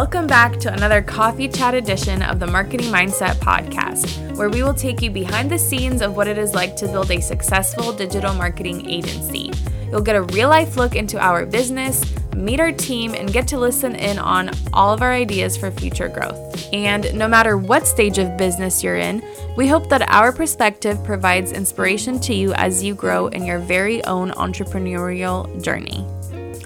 Welcome back to another coffee chat edition of the Marketing Mindset Podcast, where we will take you behind the scenes of what it is like to build a successful digital marketing agency. You'll get a real life look into our business, meet our team, and get to listen in on all of our ideas for future growth. And no matter what stage of business you're in, we hope that our perspective provides inspiration to you as you grow in your very own entrepreneurial journey.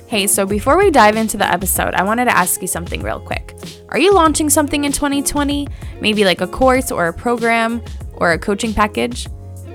Hey, so before we dive into the episode, I wanted to ask you something real quick. Are you launching something in 2020? Maybe like a course or a program or a coaching package?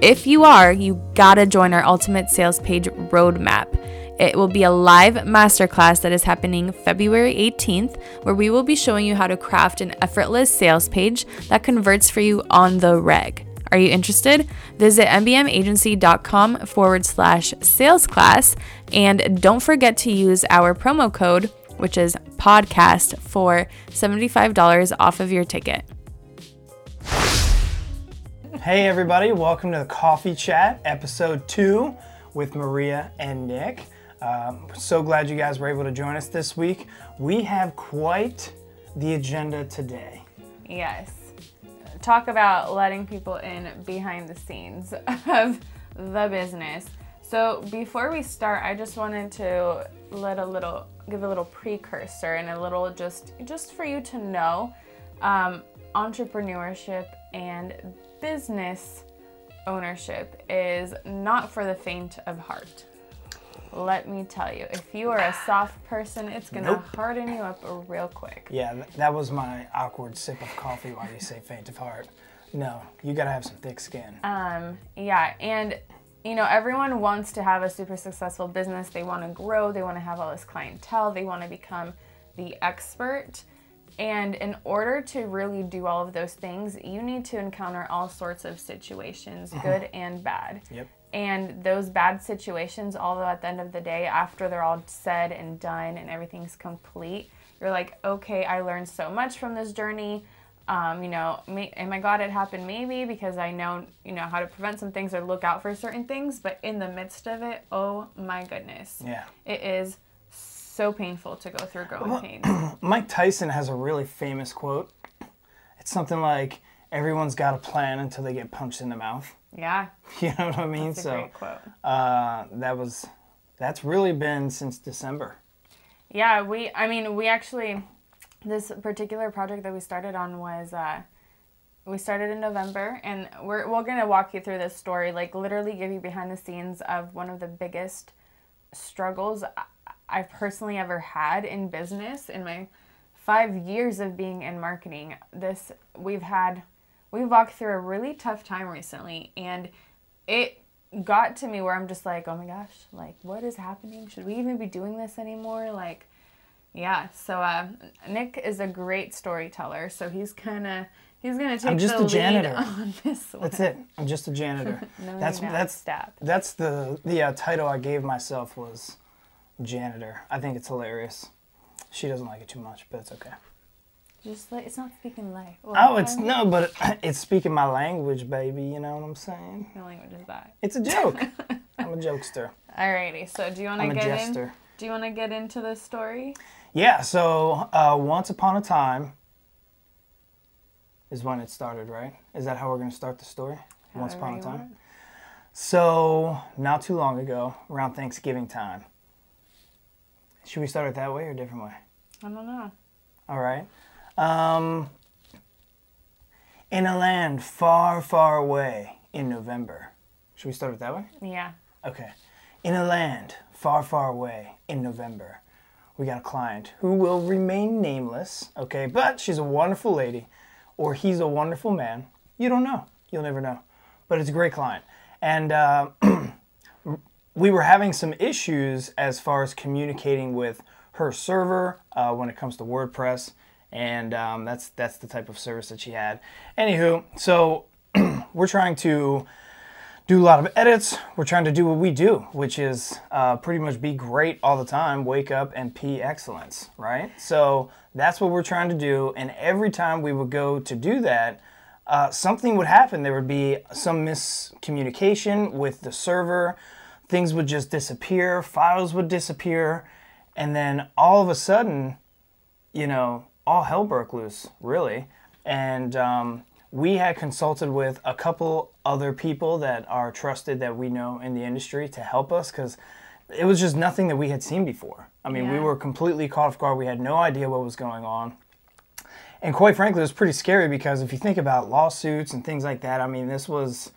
If you are, you gotta join our Ultimate Sales Page Roadmap. It will be a live masterclass that is happening February 18th, where we will be showing you how to craft an effortless sales page that converts for you on the reg. Are you interested? Visit mbmagency.com forward slash sales class and don't forget to use our promo code, which is podcast, for $75 off of your ticket. Hey, everybody, welcome to the Coffee Chat, episode two with Maria and Nick. Um, so glad you guys were able to join us this week. We have quite the agenda today. Yes. Talk about letting people in behind the scenes of the business. So before we start, I just wanted to let a little give a little precursor and a little just just for you to know um, entrepreneurship and business ownership is not for the faint of heart. Let me tell you, if you are a soft person, it's gonna Nope. harden you up real quick. Yeah, th- that was my awkward sip of coffee while you say faint of heart. No, you gotta have some thick skin. Um, yeah, and you know, everyone wants to have a super successful business. They want to grow, they want to have all this clientele, they want to become the expert. And in order to really do all of those things, you need to encounter all sorts of situations, good and bad. Yep. And those bad situations, although at the end of the day, after they're all said and done and everything's complete, you're like, okay, I learned so much from this journey. Um, you know, may, am I glad it happened? Maybe because I know, you know, how to prevent some things or look out for certain things. But in the midst of it, oh my goodness, Yeah. it is so painful to go through growing pains. Mike Tyson has a really famous quote. It's something like, everyone's got a plan until they get punched in the mouth. Yeah, You know what I mean? so uh, that was, that's really been since December. Yeah, we. I mean, we actually this particular project that we started on was uh, we started in November, and we're we're gonna walk you through this story, like literally give you behind the scenes of one of the biggest struggles I've personally ever had in business in my five years of being in marketing. This we've had we've walked through a really tough time recently, and it got to me where I'm just like, oh my gosh, like what is happening? Should we even be doing this anymore? Like, yeah. So uh, Nick is a great storyteller, so he's gonna he's gonna take I'm just the a janitor. on this one. That's it. I'm just a janitor. No, that's that's Stop. that's the the uh, title I gave myself was janitor. I think it's hilarious. She doesn't like it too much, but it's okay. Just like it's not speaking life. Well, Oh, it's what no, but it's speaking my language, baby. You know what I'm saying? of language is that? It's a joke. I'm a jokester. Alrighty. So do you want to get in? jester. Do you want to get into the story? Yeah. So uh, once upon a time is when it started, right? Is that how we're gonna start the story? once upon a time. want. So not too long ago, around Thanksgiving time. Should we start it that way or a different way? I don't know. All right. Um, in a land far, far away in November. Should we start it that way? Yeah. Okay. In a land far, far away in November, we got a client who will remain nameless, okay? But she's a wonderful lady, or he's a wonderful man. You don't know. You'll never know. But it's a great client. And uh, we were having some issues as far as communicating with her server uh, when it comes to WordPress, and um, that's that's the type of service that she had. Anywho, so we're trying to do a lot of edits. We're trying to do what we do, which is uh, pretty much be great all the time, wake up and pee excellence, right? So that's what we're trying to do. And every time we would go to do that, uh, something would happen. There would be some miscommunication with the server. Things would just disappear, files would disappear. And then all of a sudden, you know, all hell broke loose, really. And um, we had consulted with a couple other people that are trusted that we know in the industry to help us because it was just nothing that we had seen before. I mean, we were completely caught off guard. We had no idea what was going on. And quite frankly, it was pretty scary because if you think about lawsuits and things like that, I mean, this was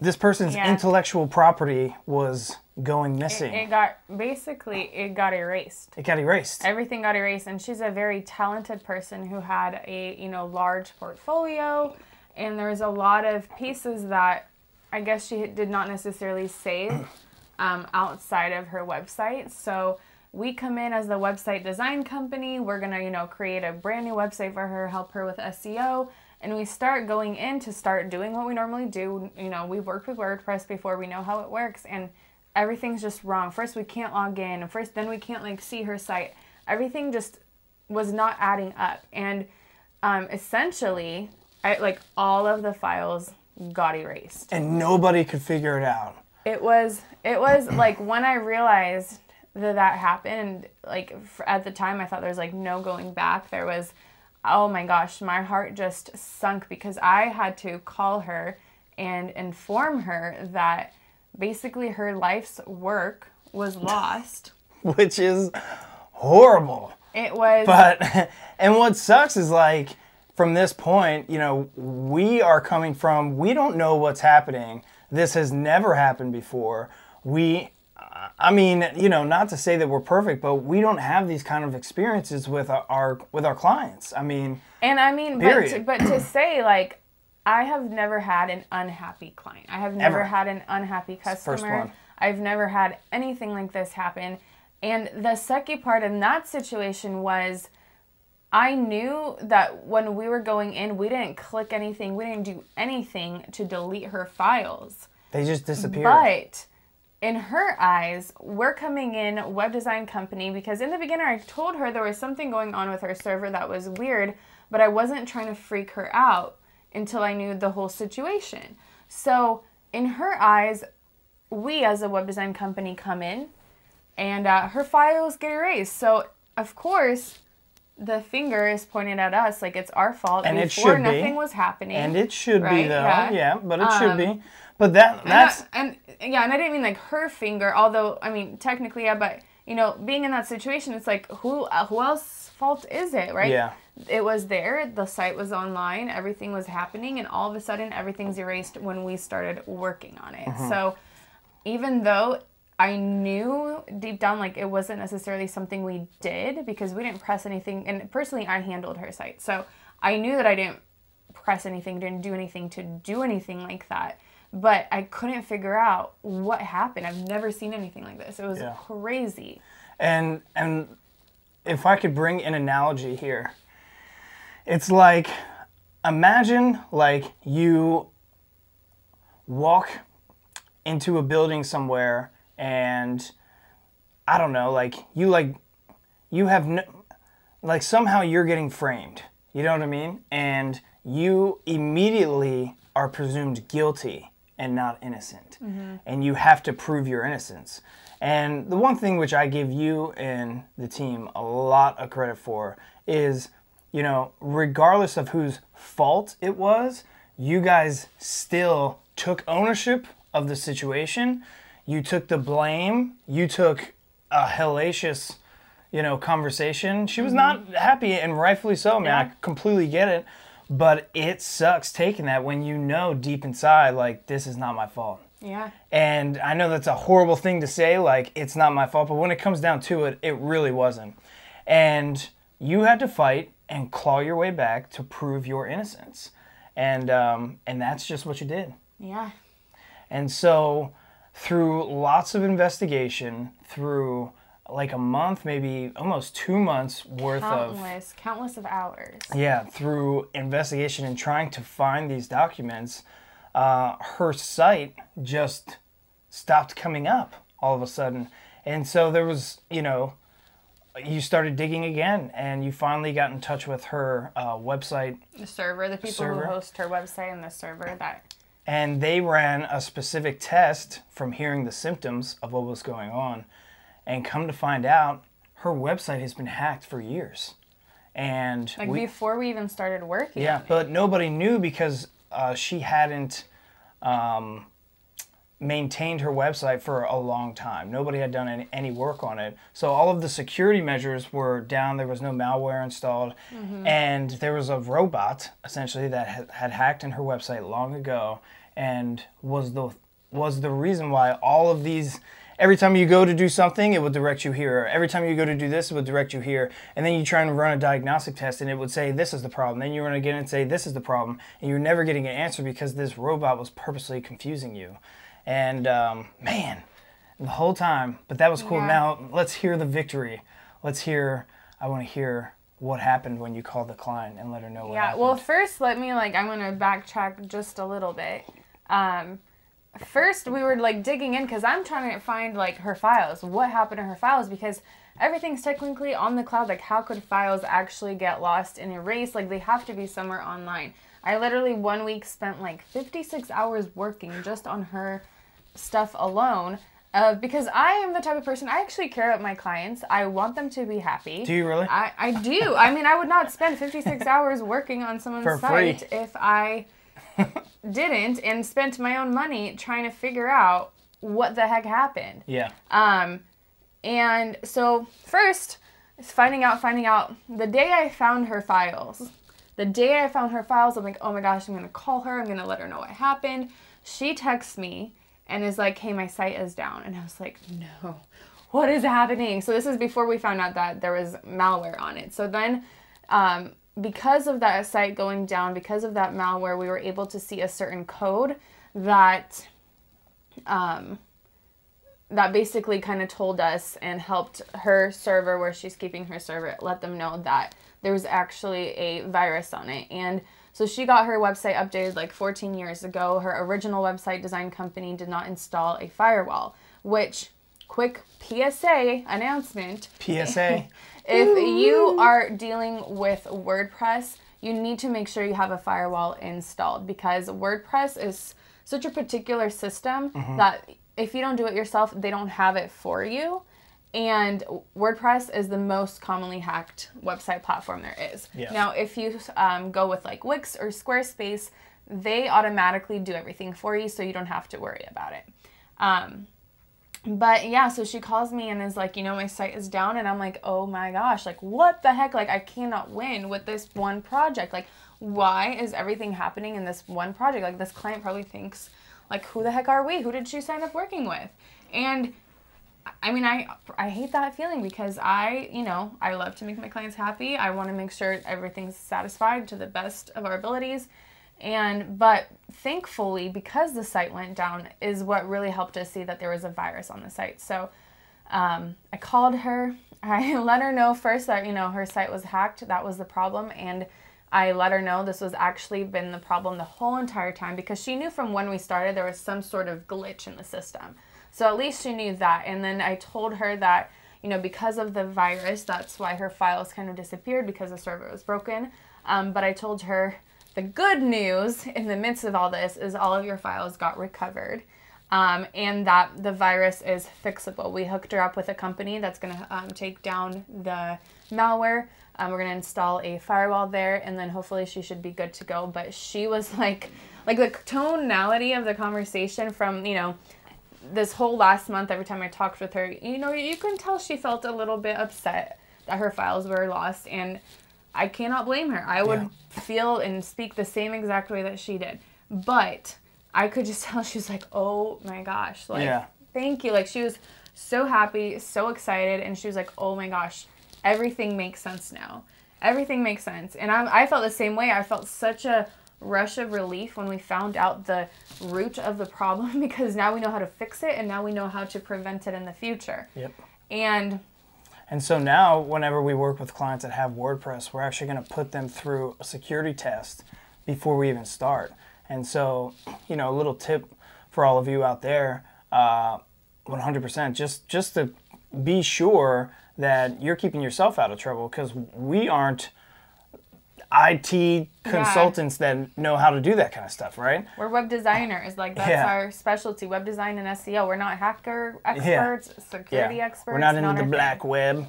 this person's Yeah. intellectual property was going missing. It got basically it got erased. it got erased. Everything got erased, and she's a very talented person who had a you know large portfolio, and there's a lot of pieces that I guess she did not necessarily save um, outside of her website. So we come in as the website design company. We're gonna you know create a brand new website for her, help her with SEO. And we start going in to start doing what we normally do. You know, we've worked with WordPress before, we know how it works, and everything's just wrong. First, we can't log in, and first, then we can't like see her site. Everything just was not adding up, and um, essentially, I, like all of the files got erased. and nobody could figure it out. It was it was like when I realized that that happened. Like at the time, I thought there was like no going back. There was, oh my gosh, my heart just sunk because I had to call her and inform her that basically her life's work was lost. which is horrible. It was But and what sucks is like from this point, you know, we are coming from we don't know what's happening. This has never happened before. We I mean, you know, not to say that we're perfect, but we don't have these kind of experiences with our, our with our clients. I mean, And I mean, but to, but to say like, I have never had an unhappy client. I have never Ever. had an unhappy customer. first one. I've never had anything like this happen. And the sucky part in that situation was, I knew that when we were going in, we didn't click anything. We didn't do anything to delete her files. they just disappeared. But in her eyes, we're coming in web design company because in the beginning I told her there was something going on with her server that was weird, but I wasn't trying to freak her out until I knew the whole situation. So in her eyes, we as a web design company come in and uh, her files get erased. So of course, the finger is pointed at us like it's our fault And it before should be. nothing was happening. and it should be though. yeah. Yeah. but it should Um, be. But that that's and, I- and yeah, and I didn't mean like her finger, although I mean technically yeah, but you know, being in that situation, it's like who uh, who else fault is it, right? Yeah. It was there, the site was online, everything was happening, and all of a sudden everything's erased when we started working on it. Mm-hmm. So even though I knew deep down like it wasn't necessarily something we did because we didn't press anything and personally I handled her site. So I knew that I didn't press anything, didn't do anything to do anything like that. But I couldn't figure out what happened. I've never seen anything like this. It was Yeah. crazy. And and if I could bring an analogy here, it's like imagine like you walk into a building somewhere and I don't know, like you like you have no like somehow you're getting framed. You know what I mean? And you immediately are presumed guilty and not innocent. Mm-hmm. And you have to prove your innocence. And the one thing which I give you and the team a lot of credit for is, you know, regardless of whose fault it was, you guys still took ownership of the situation. You took the blame. You took a hellacious you know, conversation. She was not mm-hmm. happy, and rightfully so. I Yeah. completely get it. But it sucks taking that when you know deep inside, like, this is not my fault. Yeah. And I know that's a horrible thing to say, like, it's not my fault. But when it comes down to it, it really wasn't. And you had to fight and claw your way back to prove your innocence. And, um, and that's just what you did. Yeah. And so, through lots of investigation, through like a month, maybe almost two months worth of Countless, countless of hours. yeah, through investigation and trying to find these documents, uh, her site just stopped coming up all of a sudden. And so there was, you know, you started digging again and you finally got in touch with her uh, website The server, the people Server. who host her website and the server that and they ran a specific test from hearing the symptoms of what was going on and come to find out her website has been hacked for years and Like we, before we even started working. yeah, but nobody knew because uh, she hadn't um, maintained her website for a long time. Nobody had done any, any work on it. So all of the security measures were down. There was no malware installed. Mm-hmm. And there was a robot, essentially, that had, had hacked in her website long ago and was the, was the reason why all of these. Every time you go to do something, it would direct you here. Every time you go to do this, it would direct you here. And then you try and run a diagnostic test, and it would say, This is the problem. Then you run again and say, This is the problem. And you're never getting an answer because this robot was purposely confusing you. And um, man, the whole time, but that was cool. Yeah. Now let's hear the victory. Let's hear, I want to hear what happened when you called the client and let her know what Yeah, happened. well, first, let me like I'm gonna backtrack just a little bit. Um, first, we were like digging in because I'm trying to find like her files. What happened to her files? Because everything's technically on the cloud. Like, how could files actually get lost and erased? Like, they have to be somewhere online. I literally one week spent like 56 hours working just on her stuff alone. Uh, because I am the type of person I actually care about my clients. I want them to be happy. Do you really? I, I do. I mean, I would not spend 56 hours working on someone's For site free. if I didn't and spent my own money trying to figure out what the heck happened. yeah. Um, and so first, finding out, finding out. The day I found her files, the day I found her files, I'm like, oh my gosh, I'm gonna call her. I'm gonna let her know what happened. She texts me and is like, hey, my site is down, and I was like, no, what is happening? So this is before we found out that there was malware on it. So then. Um, because of that site going down, because of that malware, we were able to see a certain code that um, that basically kind of told us and helped her server where she's keeping her server let them know that there was actually a virus on it and so she got her website updated like 14 years ago her original website design company did not install a firewall which quick psa announcement PSA. if you are dealing with WordPress, you need to make sure you have a firewall installed because WordPress is such a particular system mm-hmm. that if you don't do it yourself, they don't have it for you. And WordPress is the most commonly hacked website platform there is. Yeah. Now, if you um, go with like Wix or Squarespace, they automatically do everything for you, so you don't have to worry about it. Um, but yeah, so she calls me and is like, you know, my site is down. And I'm like, oh my gosh, like, what the heck? Like, I cannot win with this one project. Like, why is everything happening in this one project? Like, this client probably thinks, like, who the heck are we? Who did she sign up working with? And I mean, I I hate that feeling because I, you know, I love to make my clients happy. I want to make sure everything's satisfied to the best of our abilities. And but thankfully, because the site went down, is what really helped us see that there was a virus on the site. So um, I called her. I let her know first that you know her site was hacked. That was the problem, and I let her know this was actually been the problem the whole entire time because she knew from when we started there was some sort of glitch in the system. So at least she knew that. And then I told her that you know because of the virus, that's why her files kind of disappeared because the server was broken. Um, but I told her the good news in the midst of all this is all of your files got recovered um, and that the virus is fixable. We hooked her up with a company that's going to um, take down the malware. Um, we're going to install a firewall there, and then hopefully she should be good to go. But she was like, like the tonality of the conversation from you know this whole last month. Every time I talked with her, you know, you can tell she felt a little bit upset that her files were lost, and I cannot blame her. I would feel and speak the same exact way that she did. But I could just tell she was like, oh my gosh, like, Yeah. thank you. Like, she was so happy, so excited, and she was like, oh my gosh, everything makes sense now. Everything makes sense. And I, I felt the same way. I felt such a rush of relief when we found out the root of the problem because now we know how to fix it and now we know how to prevent it in the future. Yep. And And so now, whenever we work with clients that have WordPress, we're actually going to put them through a security test before we even start. And so, you know, a little tip for all of you out there, uh, 100%, just just to be sure that you're keeping yourself out of trouble because we aren't IT consultants that know how to do that kind of stuff, right? We're web designers. Like that's Yeah. our specialty, web design and SEO. We're not hacker experts, security yeah. experts. We're not into our the thing. black web.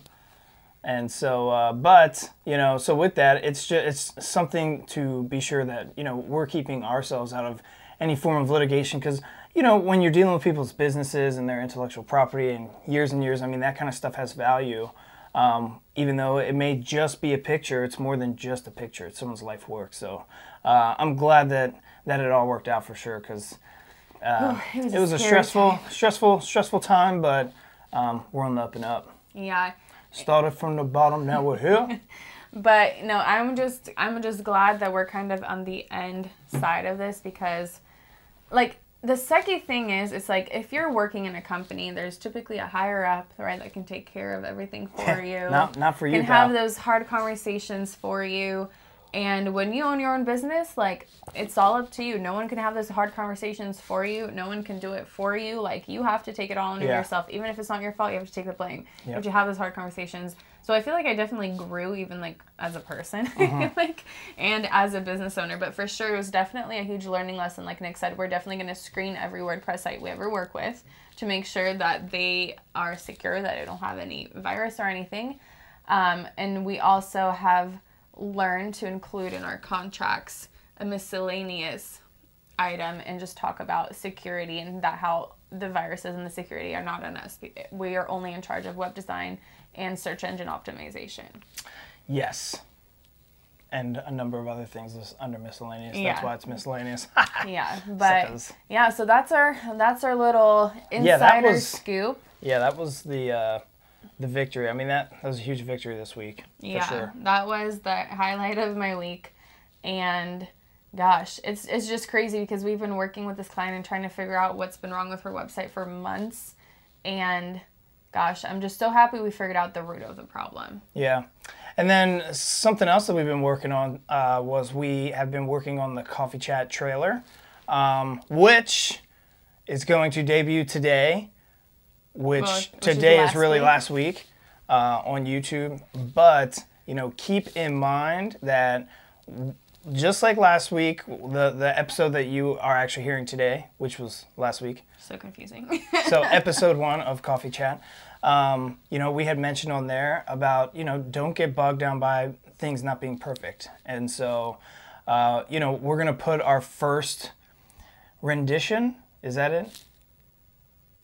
And so, uh, but you know, so with that, it's just it's something to be sure that you know we're keeping ourselves out of any form of litigation because you know when you're dealing with people's businesses and their intellectual property and years and years, I mean that kind of stuff has value. Um, even though it may just be a picture, it's more than just a picture. It's someone's life work. So uh, I'm glad that that it all worked out for sure because uh, it was it a was a stressful, time. stressful, stressful time. But um, we're on the up and up. Yeah. Started from the bottom, now we're here. But no, I'm just I'm just glad that we're kind of on the end side of this because like the second thing is it's like if you're working in a company, there's typically a higher up, right, that can take care of everything for you. not, not for you, can have those hard conversations for you. And when you own your own business, like it's all up to you. No one can have those hard conversations for you. No one can do it for you. Like you have to take it all on Yeah. yourself. Even if it's not your fault, you have to take the blame. But you have to have those hard conversations. So I feel like I definitely grew even like as a person, Uh-huh. like and as a business owner. But for sure, it was definitely a huge learning lesson. Like Nick said, we're definitely going to screen every WordPress site we ever work with to make sure that they are secure, that they don't have any virus or anything. Um, and we also have learned to include in our contracts a miscellaneous item and just talk about security and that how the viruses and the security are not on us. We are only in charge of web design and search engine optimization. Yes. And a number of other things is under miscellaneous. Yeah. That's why it's miscellaneous. Yeah, but Suckers. yeah, so that's our that's our little insider Yeah, that was- scoop. yeah, that was the uh, the victory. I mean, that, that was a huge victory this week. For yeah, sure. that was the highlight of my week, and gosh, it's it's just crazy because we've been working with this client and trying to figure out what's been wrong with her website for months, and gosh, I'm just so happy we figured out the root of the problem. Yeah. And then something else that we've been working on uh, was we have been working on the Coffee Chat trailer, um, which is going to debut today, which, Well, which today is last really week. last week uh, on YouTube. But, you know, keep in mind that just like last week, the, the episode that you are actually hearing today, which was last week, So confusing. so episode one of Coffee Chat, um, you know, we had mentioned on there about you know don't get bogged down by things not being perfect, and so uh, you know we're gonna put our first rendition. Is that it?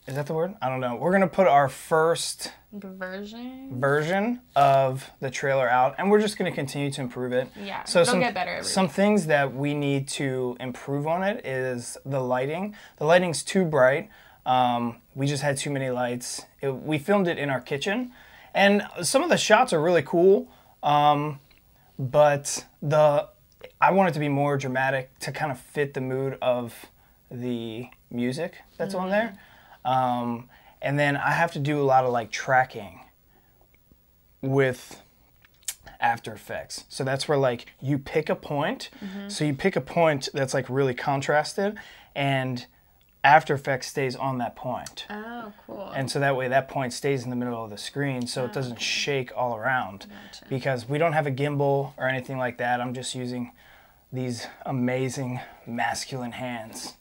Is that the word? I don't know. We're gonna put our first Version. version of the trailer out, and we're just going to continue to improve it. Yeah, So some get better every some things that we need to improve on it is the lighting. The lighting's too bright. Um, we just had too many lights. It, we filmed it in our kitchen, and some of the shots are really cool. Um, but the I want it to be more dramatic to kind of fit the mood of the music that's on there. Um, and then I have to do a lot of like tracking with After Effects. So that's where like you pick a point. So you pick a point that's like really contrasted and After Effects stays on that point. Oh, cool. And so that way that point stays in the middle of the screen so it doesn't shake all around. Because we don't have a gimbal or anything like that. I'm just using these amazing masculine hands.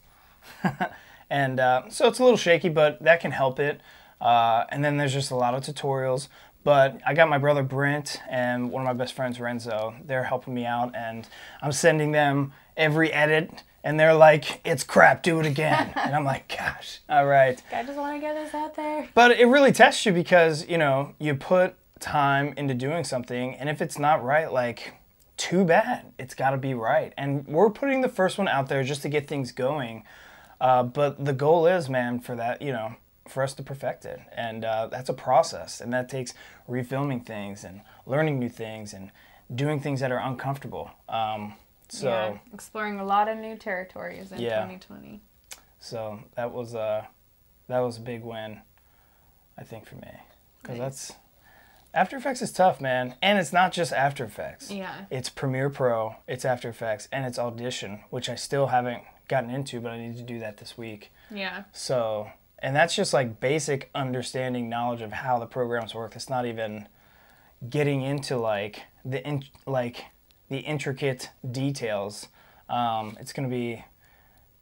and uh, so it's a little shaky, but that can help it. Uh, and then there's just a lot of tutorials. But I got my brother Brent and one of my best friends Renzo. They're helping me out, and I'm sending them every edit, and they're like, "It's crap, do it again." and I'm like, "Gosh, all right." I just want to get this out there. But it really tests you because, you know, you put time into doing something, and if it's not right, like, too bad. It's got to be right. And we're putting the first one out there just to get things going. Uh, but the goal is, man, for that, you know, for us to perfect it. And uh, that's a process. And that takes refilming things and learning new things and doing things that are uncomfortable. Um, so. yeah, exploring a lot of new territories in Yeah. 2020. So that was a that was a big win, I think for me, because Nice. that's After Effects is tough, man, and it's not just After Effects. Yeah. It's Premiere Pro, it's After Effects, and it's Audition, which I still haven't gotten into, but I need to do that this week. Yeah. So, and that's just like basic understanding knowledge of how the programs work. It's not even getting into like the in, like the intricate details. Um, it's gonna be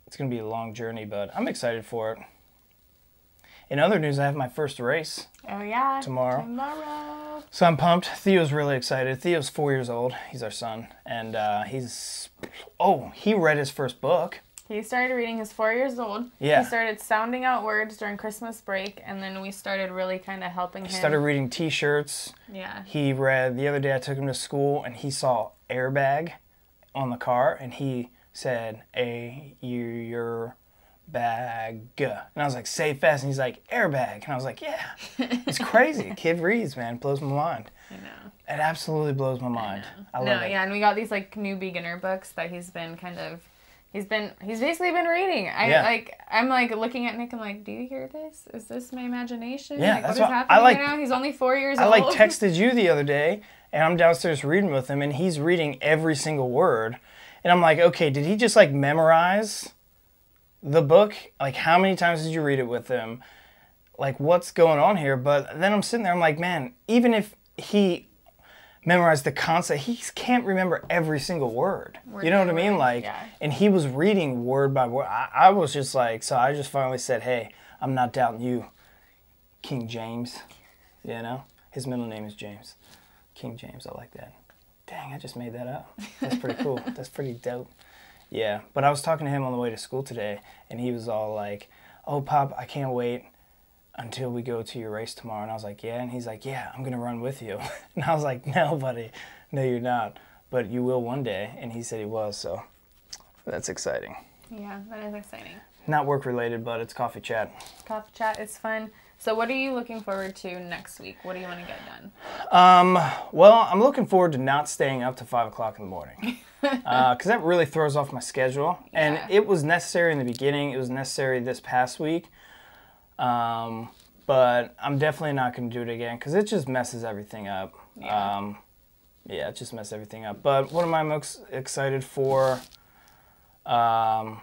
it's gonna be a long journey, but I'm excited for it. in other news, I have my first race. Oh yeah. Tomorrow. Tomorrow. So I'm pumped. Theo's really excited. Theo's four years old. He's our son, and uh, he's oh, he read his first book. He started reading. He's four years old. Yeah. He started sounding out words during Christmas break, and then we started really kind of helping him. He started reading T-shirts. Yeah. He read the other day. I took him to school, and he saw airbag on the car, and he said a your bag, and I was like, say fast, and he's like airbag, and I was like, yeah, it's crazy. Kid reads, man, blows my mind. I know. It absolutely blows my mind. I, no, love it. yeah, and we got these like new beginner books that he's been kind of. He's been he's basically been reading. I Yeah. like I'm like looking at Nick. I'm like, do you hear this? Is this my imagination? Yeah, like, that's what is what- I happening like- right now? He's only four years I old. like texted you the other day, and I'm downstairs reading with him, and he's reading every single word, and I'm like, okay, did he just like memorize the book? Like, how many times did you read it with him? Like, what's going on here? But then I'm sitting there, I'm like, man, even if he memorized the concept, he can't remember every single word. Word you know what I mean? word, Like, yeah. and he was reading word by word. I, I was just like, so I just finally said, hey, I'm not doubting you, King James. You know, his middle name is James. King James. I like that. Dang, I just made that up. That's pretty cool. That's pretty dope. Yeah, but I was talking to him on the way to school today, and he was all like, "Oh, Pop, I can't wait until we go to your race tomorrow." And I was like, "Yeah," and he's like, "Yeah, I'm gonna run with you." And I was like, "No, buddy, no, you're not, but you will one day." And he said he was, so that's exciting. yeah, that is exciting. Not work related, but it's coffee chat. Coffee chat is fun. So what are you looking forward to next week? What do you want to get done? Um, well, I'm looking forward to not staying up to five o'clock in the morning because that really throws off my schedule. Yeah. And it was necessary in the beginning. It was necessary this past week. Um, but I'm definitely not going to do it again because it just messes everything up. Yeah. Um, yeah, it just messes everything up. But what am I most excited for? Um,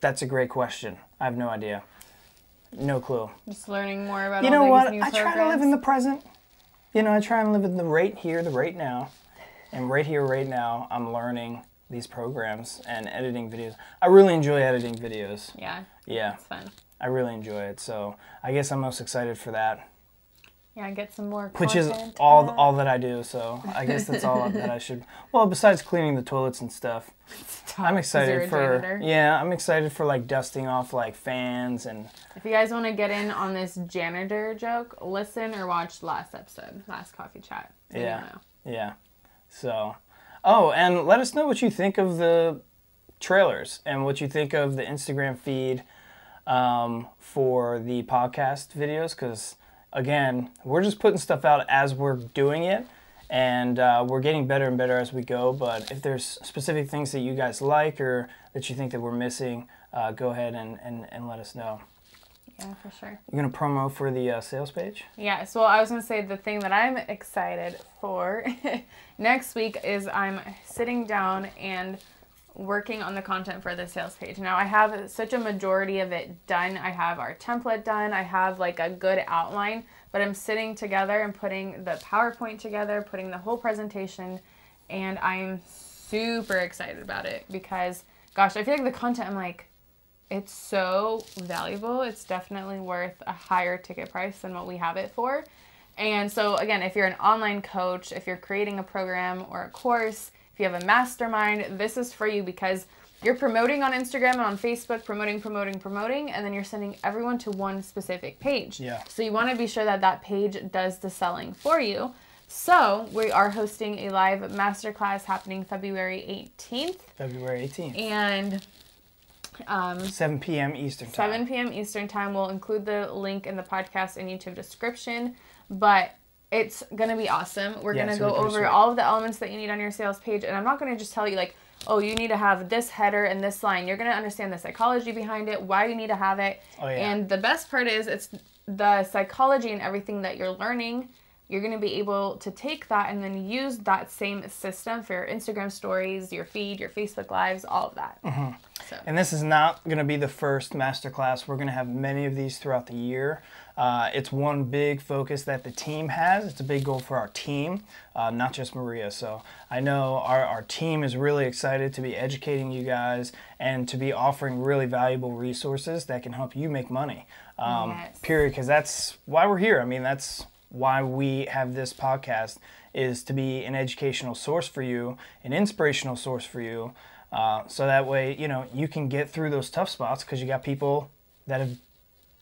that's a great question. I have no idea. No clue. Just learning more about You know what? I try to live in the present. You know, I try and live in the right here, the right now. And right here, right now, I'm learning these programs and editing videos. I really enjoy editing videos. Yeah, Yeah, it's fun. I really enjoy it. So I guess I'm most excited for that, Yeah, get some more. which is all out. all that I do. So I guess that's all that I should. Well, besides cleaning the toilets and stuff, I'm excited for. janitor? Yeah, I'm excited for like dusting off like fans and If you guys want to get in on this janitor joke, listen or watch last episode, last coffee chat. Yeah. Yeah. So, oh, and let us know what you think of the trailers and what you think of the Instagram feed um, for the podcast videos. Because, again, we're just putting stuff out as we're doing it. And uh, we're getting better and better as we go. But if there's specific things that you guys like or that you think that we're missing, uh, go ahead and, and, and let us know. Yeah, for sure. You're going to promo for the uh, sales page? Yeah, so I was gonna say the thing that I'm excited for next week is I'm sitting down and working on the content for the sales page. Now I have such a majority of it done. I have our template done. I have like a good outline, but I'm sitting together and putting the PowerPoint together, putting the whole presentation, and I'm super excited about it because gosh, I feel like the content I'm like it's so valuable. It's definitely worth a higher ticket price than what we have it for. And so, again, if you're an online coach, if you're creating a program or a course, if you have a mastermind, this is for you because you're promoting on Instagram and on Facebook, promoting, promoting, promoting, and then you're sending everyone to one specific page. Yeah. So you want to be sure that that page does the selling for you. So we are hosting a live masterclass happening February 18th, February 18th, and um, 7 p.m. Eastern Time. 7 p.m. Eastern Time. We'll include the link in the podcast and YouTube description, but it's going to be awesome. We're Yeah, gonna go gonna over sweet. all of the elements that you need on your sales page, and I'm not going to just tell you, like, oh, you need to have this header and this line. You're going to understand the psychology behind it, why you need to have it. Oh, yeah. And the best part is, it's the psychology and everything that you're learning. You're going to be able to take that and then use that same system for your Instagram stories, your feed, your Facebook lives, all of that. Mm-hmm. So. And this is not going to be the first masterclass. We're going to have many of these throughout the year. Uh, it's one big focus that the team has. It's a big goal for our team, uh, not just Maria. So I know our, our team is really excited to be educating you guys and to be offering really valuable resources that can help you make money. Um, Yes. Period. Because that's why we're here. I mean, that's why we have this podcast is to be an educational source for you, an inspirational source for you. Uh, so that way, you know, you can get through those tough spots because you got people that have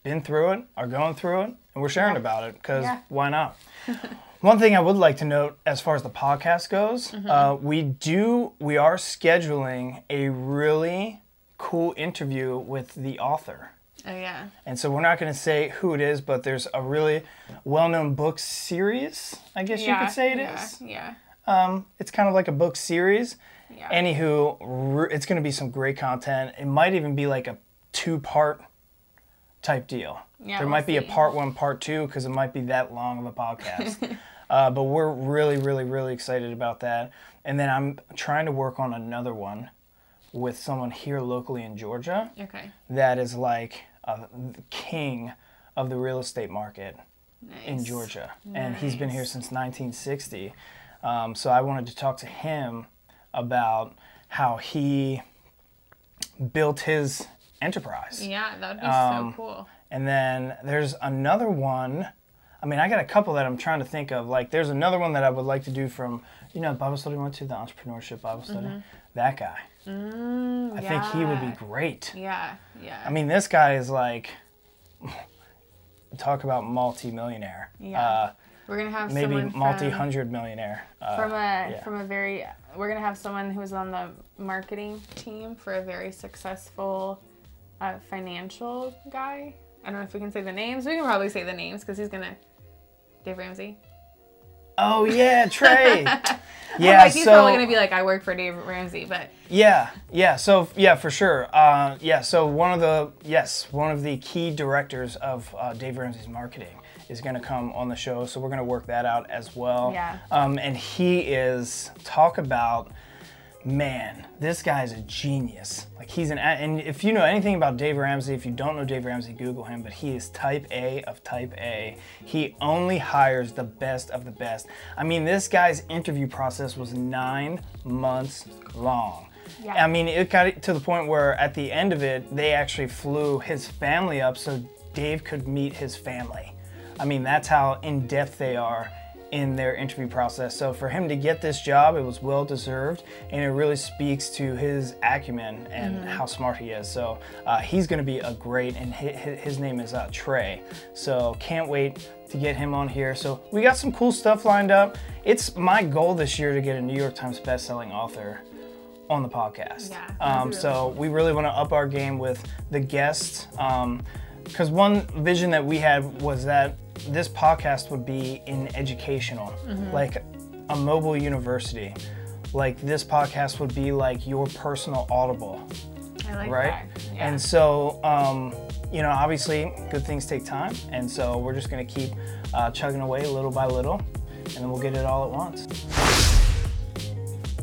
been through it, are going through it, and we're sharing Yeah. about it because Yeah. why not? One thing I would like to note as far as the podcast goes, Mm-hmm. uh, we do we are scheduling a really cool interview with the author. Oh yeah. And so we're not going to say who it is, but there's a really well-known book series, I guess you could say it yeah. is. Yeah. Um, it's kind of like a book series. Yeah. Anywho, it's going to be some great content. It might even be like a two-part type deal. Yeah, there we'll might be a part one, part two, because it might be that long of a podcast. uh, but we're really, really, really excited about that. And then I'm trying to work on another one with someone here locally in Georgia Okay. that is like a king of the real estate market Nice. in Georgia, and he's been here since 1960. Um, so I wanted to talk to him about how he built his enterprise. Yeah, that would be Um, so cool. And then there's another one. I mean, I got a couple that I'm trying to think of. Like, there's another one that I would like to do from, you know, Bible study we went to, the entrepreneurship Bible study. That guy. Mm, I think he would be great. Yeah. Yeah. I mean, this guy is like, talk about multi-millionaire. Yeah. Uh, we're gonna have maybe multi-hundred millionaire. Uh, from a yeah. from a very we're gonna have someone who's on the marketing team for a very successful uh, financial guy. I don't know if we can say the names. We can probably say the names because he's gonna Dave Ramsey. Oh yeah, Trey. Yeah, like he's so probably gonna be like, I work for Dave Ramsey, but yeah, yeah, so yeah, for sure. Uh, yeah, so one of the yes, one of the key directors of uh, Dave Ramsey's marketing is to come on the show, so we're to work that out as well. Yeah. Um, and he is talk about man, this guy's a genius. Like he's an and if you know anything about Dave Ramsey, if you don't know Dave Ramsey, Google him. But he is type A of type A. He only hires the best of the best. I mean, this guy's interview process was nine months long. Yeah. I mean, it got to the point where at the end of it, they actually flew his family up so Dave could meet his family. I mean, that's how in depth they are in their interview process. So for him to get this job, it was well deserved, and it really speaks to his acumen and how smart he is. So uh, he's going to be a great, and his, his name is uh, Trey. So can't wait to get him on here. So we got some cool stuff lined up. It's my goal this year to get a New York Times best-selling author on the podcast. Yeah, Um, really so we really want to up our game with the guests. Because one vision that we had was that this podcast would be in educational, Mm-hmm. like a mobile university. Like this podcast would be like your personal audible, I like right? that. Yeah. And so, um, you know, obviously, good things take time, and so we're just gonna keep uh, chugging away little by little, and then we'll get it all at once.